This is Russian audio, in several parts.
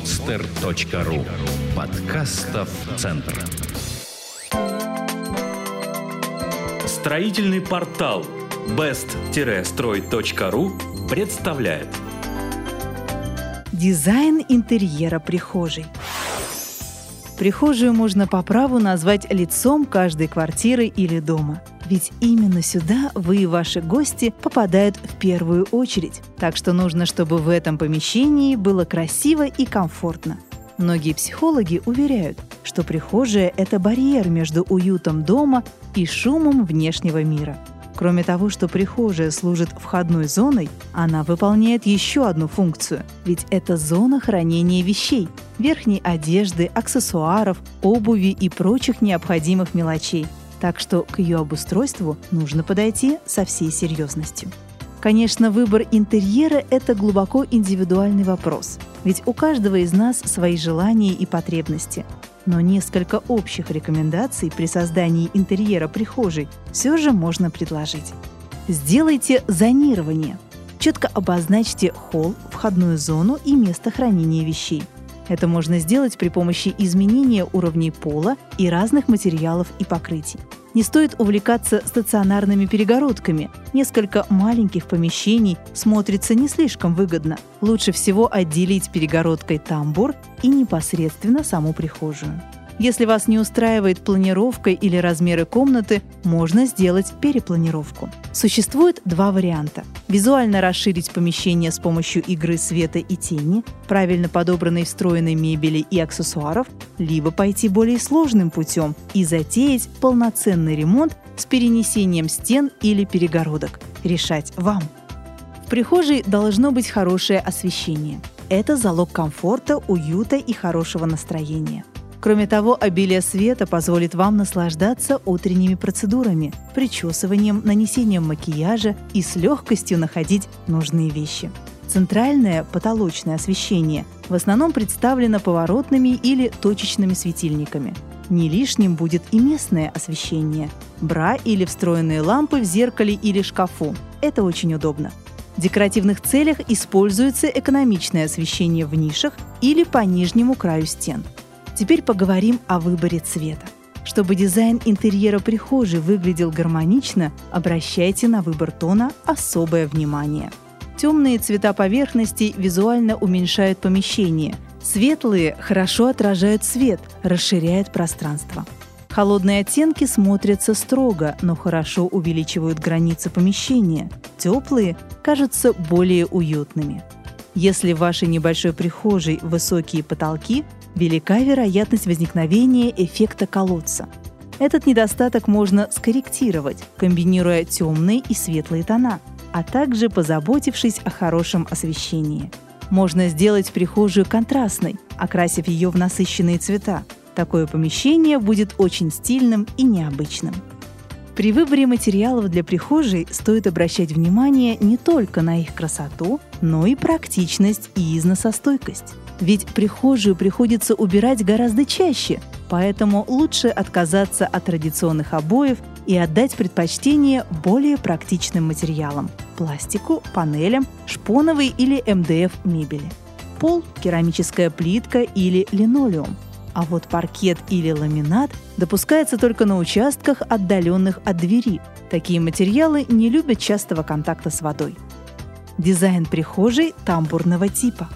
podster.ru Подкастов Центр Строительный портал best-строй.ру представляет Дизайн интерьера прихожей. Прихожую можно по праву назвать лицом каждой квартиры или дома. Ведь именно сюда вы и ваши гости попадают в первую очередь. Так что нужно, чтобы в этом помещении было красиво и комфортно. Многие психологи уверяют, что прихожая – это барьер между уютом дома и шумом внешнего мира. Кроме того, что прихожая служит входной зоной, она выполняет еще одну функцию, ведь это зона хранения вещей, верхней одежды, аксессуаров, обуви и прочих необходимых мелочей. Так что к ее обустройству нужно подойти со всей серьезностью. Конечно, выбор интерьера – это глубоко индивидуальный вопрос, ведь у каждого из нас свои желания и потребности но несколько общих рекомендаций при создании интерьера прихожей все же можно предложить. Сделайте зонирование. Четко обозначьте холл, входную зону и место хранения вещей. Это можно сделать при помощи изменения уровней пола и разных материалов и покрытий. Не стоит увлекаться стационарными перегородками. Несколько маленьких помещений смотрится не слишком выгодно. Лучше всего отделить перегородкой тамбур и непосредственно саму прихожую. Если вас не устраивает планировка или размеры комнаты, можно сделать перепланировку. Существует два варианта. Визуально расширить помещение с помощью игры света и тени, правильно подобранной встроенной мебели и аксессуаров, либо пойти более сложным путем и затеять полноценный ремонт с перенесением стен или перегородок. Решать вам. В прихожей должно быть хорошее освещение. Это залог комфорта, уюта и хорошего настроения. Кроме того, обилие света позволит вам наслаждаться утренними процедурами, причесыванием, нанесением макияжа и с легкостью находить нужные вещи. Центральное потолочное освещение в основном представлено поворотными или точечными светильниками. Не лишним будет и местное освещение – бра или встроенные лампы в зеркале или шкафу. Это очень удобно. В декоративных целях используется экономичное освещение в нишах или по нижнему краю стен – Теперь поговорим о выборе цвета. Чтобы дизайн интерьера прихожей выглядел гармонично, обращайте на выбор тона особое внимание. Темные цвета поверхностей визуально уменьшают помещение. Светлые хорошо отражают свет, расширяют пространство. Холодные оттенки смотрятся строго, но хорошо увеличивают границы помещения. Теплые кажутся более уютными. Если в вашей небольшой прихожей высокие потолки, велика вероятность возникновения эффекта колодца. Этот недостаток можно скорректировать, комбинируя темные и светлые тона, а также позаботившись о хорошем освещении. Можно сделать прихожую контрастной, окрасив ее в насыщенные цвета. Такое помещение будет очень стильным и необычным. При выборе материалов для прихожей стоит обращать внимание не только на их красоту, но и практичность и износостойкость. Ведь прихожую приходится убирать гораздо чаще, поэтому лучше отказаться от традиционных обоев и отдать предпочтение более практичным материалам – пластику, панелям, шпоновой или МДФ мебели. Пол – керамическая плитка или линолеум – а вот паркет или ламинат допускается только на участках, отдаленных от двери. Такие материалы не любят частого контакта с водой. Дизайн прихожей тамбурного типа.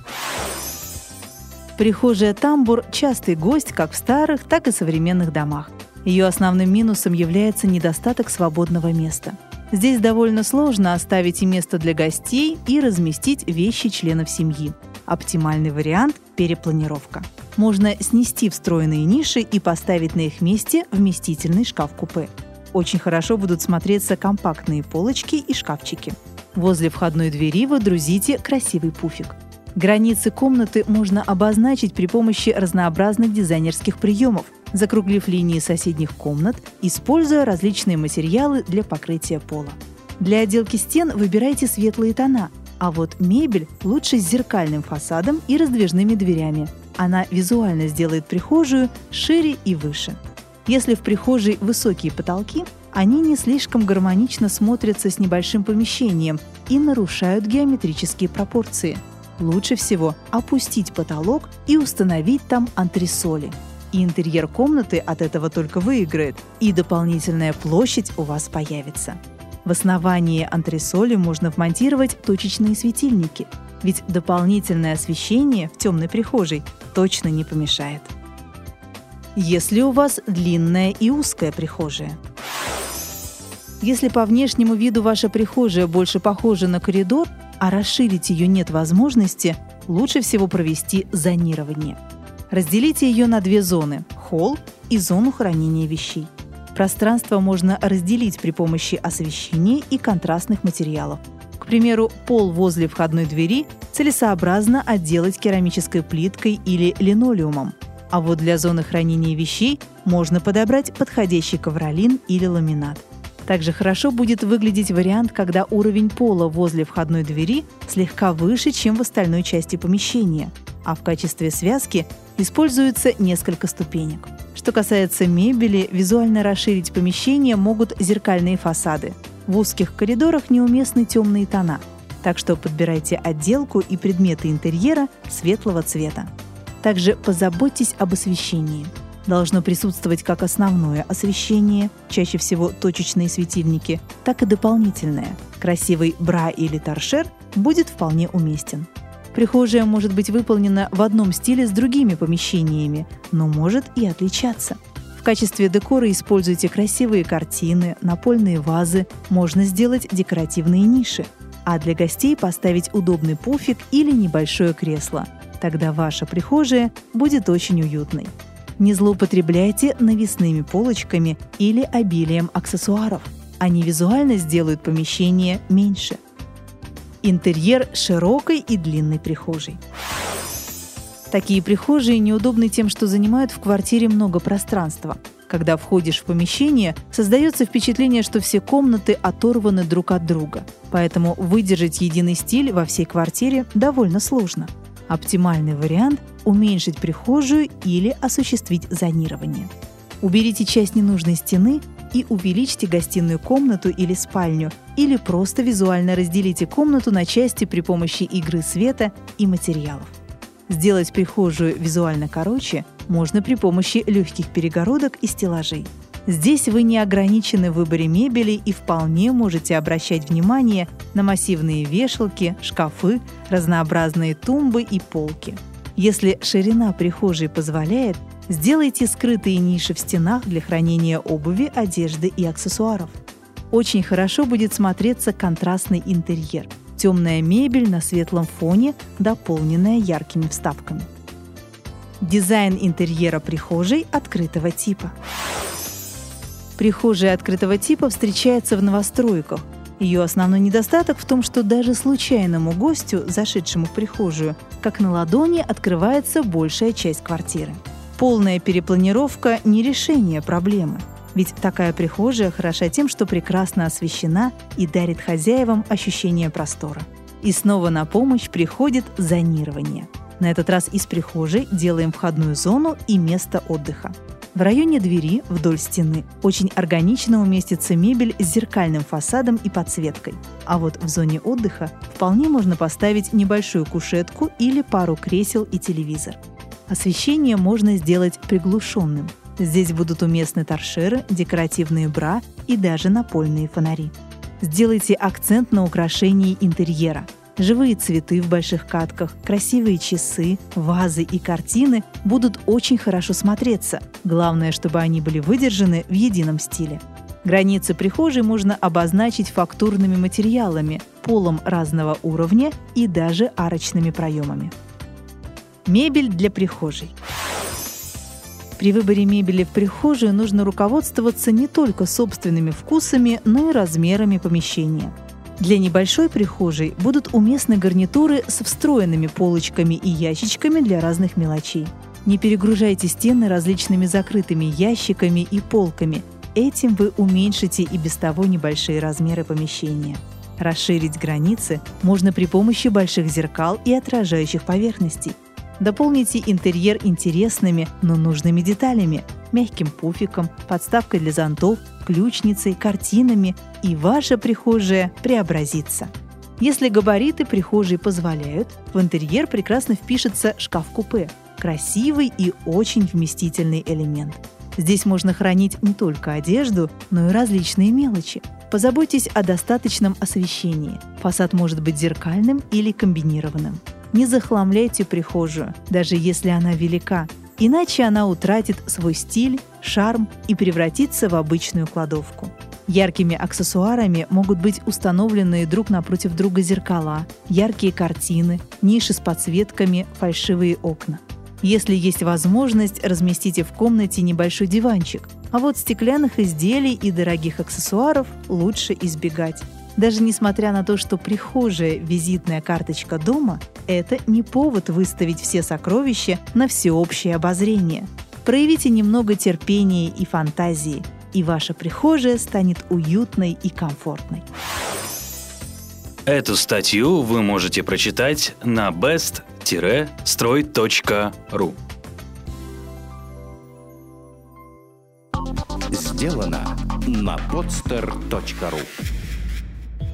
Прихожая тамбур – частый гость как в старых, так и современных домах. Ее основным минусом является недостаток свободного места. Здесь довольно сложно оставить и место для гостей, и разместить вещи членов семьи. Оптимальный вариант – перепланировка можно снести встроенные ниши и поставить на их месте вместительный шкаф-купе. Очень хорошо будут смотреться компактные полочки и шкафчики. Возле входной двери водрузите красивый пуфик. Границы комнаты можно обозначить при помощи разнообразных дизайнерских приемов, закруглив линии соседних комнат, используя различные материалы для покрытия пола. Для отделки стен выбирайте светлые тона, а вот мебель лучше с зеркальным фасадом и раздвижными дверями – она визуально сделает прихожую шире и выше. Если в прихожей высокие потолки, они не слишком гармонично смотрятся с небольшим помещением и нарушают геометрические пропорции. лучше всего опустить потолок и установить там антресоли. И интерьер комнаты от этого только выиграет, и дополнительная площадь у вас появится. В основании антресоли можно вмонтировать точечные светильники, ведь дополнительное освещение в темной прихожей точно не помешает. Если у вас длинная и узкая прихожая. Если по внешнему виду ваша прихожая больше похожа на коридор, а расширить ее нет возможности, лучше всего провести зонирование. Разделите ее на две зоны – холл и зону хранения вещей. Пространство можно разделить при помощи освещения и контрастных материалов. К примеру, пол возле входной двери целесообразно отделать керамической плиткой или линолеумом. А вот для зоны хранения вещей можно подобрать подходящий ковролин или ламинат. Также хорошо будет выглядеть вариант, когда уровень пола возле входной двери слегка выше, чем в остальной части помещения, а в качестве связки используется несколько ступенек. Что касается мебели, визуально расширить помещение могут зеркальные фасады. В узких коридорах неуместны темные тона, так что подбирайте отделку и предметы интерьера светлого цвета. Также позаботьтесь об освещении. Должно присутствовать как основное освещение, чаще всего точечные светильники, так и дополнительное. Красивый бра или торшер будет вполне уместен. Прихожая может быть выполнена в одном стиле с другими помещениями, но может и отличаться. Качестве декора используйте красивые картины, напольные вазы, можно сделать декоративные ниши, а для гостей поставить удобный пуфик или небольшое кресло. Тогда ваша прихожая будет очень уютной. Не злоупотребляйте навесными полочками или обилием аксессуаров. Они визуально сделают помещение меньше – интерьер широкой и длинной прихожей. Такие прихожие неудобны тем, что занимают в квартире много пространства. Когда входишь в помещение, создается впечатление, что все комнаты оторваны друг от друга. Поэтому выдержать единый стиль во всей квартире довольно сложно. Оптимальный вариант – уменьшить прихожую или осуществить зонирование. Уберите часть ненужной стены и увеличьте гостиную комнату или спальню, или просто визуально разделите комнату на части при помощи игры света и материалов. Сделать прихожую визуально короче можно при помощи легких перегородок и стеллажей. Здесь вы не ограничены в выборе мебели и вполне можете обращать внимание на массивные вешалки, шкафы, разнообразные тумбы и полки. Если ширина прихожей позволяет, Сделайте скрытые ниши в стенах для хранения обуви, одежды и аксессуаров. Очень хорошо будет смотреться контрастный интерьер. Темная мебель на светлом фоне, дополненная яркими вставками. Дизайн интерьера прихожей открытого типа. Прихожая открытого типа встречается в новостройках. Ее основной недостаток в том, что даже случайному гостю, зашедшему в прихожую, как на ладони открывается большая часть квартиры. Полная перепланировка – не решение проблемы. Ведь такая прихожая хороша тем, что прекрасно освещена и дарит хозяевам ощущение простора. И снова на помощь приходит зонирование. На этот раз из прихожей делаем входную зону и место отдыха. В районе двери вдоль стены очень органично уместится мебель с зеркальным фасадом и подсветкой. А вот в зоне отдыха вполне можно поставить небольшую кушетку или пару кресел и телевизор. Освещение можно сделать приглушенным. Здесь будут уместны торшеры, декоративные бра и даже напольные фонари. Сделайте акцент на украшении интерьера. Живые цветы в больших катках, красивые часы, вазы и картины будут очень хорошо смотреться. Главное, чтобы они были выдержаны в едином стиле. Границы прихожей можно обозначить фактурными материалами, полом разного уровня и даже арочными проемами. Мебель для прихожей. При выборе мебели в прихожую нужно руководствоваться не только собственными вкусами, но и размерами помещения. Для небольшой прихожей будут уместны гарнитуры с встроенными полочками и ящичками для разных мелочей. Не перегружайте стены различными закрытыми ящиками и полками. Этим вы уменьшите и без того небольшие размеры помещения. Расширить границы можно при помощи больших зеркал и отражающих поверхностей. Дополните интерьер интересными, но нужными деталями – мягким пуфиком, подставкой для зонтов, ключницей, картинами, и ваша прихожая преобразится. Если габариты прихожей позволяют, в интерьер прекрасно впишется шкаф-купе. Красивый и очень вместительный элемент. Здесь можно хранить не только одежду, но и различные мелочи. Позаботьтесь о достаточном освещении. Фасад может быть зеркальным или комбинированным. Не захламляйте прихожую, даже если она велика, иначе она утратит свой стиль, шарм и превратится в обычную кладовку. Яркими аксессуарами могут быть установленные друг напротив друга зеркала, яркие картины, ниши с подсветками, фальшивые окна. Если есть возможность, разместите в комнате небольшой диванчик. А вот стеклянных изделий и дорогих аксессуаров лучше избегать. Даже несмотря на то, что прихожая – визитная карточка дома, это не повод выставить все сокровища на всеобщее обозрение. Проявите немного терпения и фантазии, и ваша прихожая станет уютной и комфортной. Эту статью вы можете прочитать на best-строй.ру. Сделано на podster.ru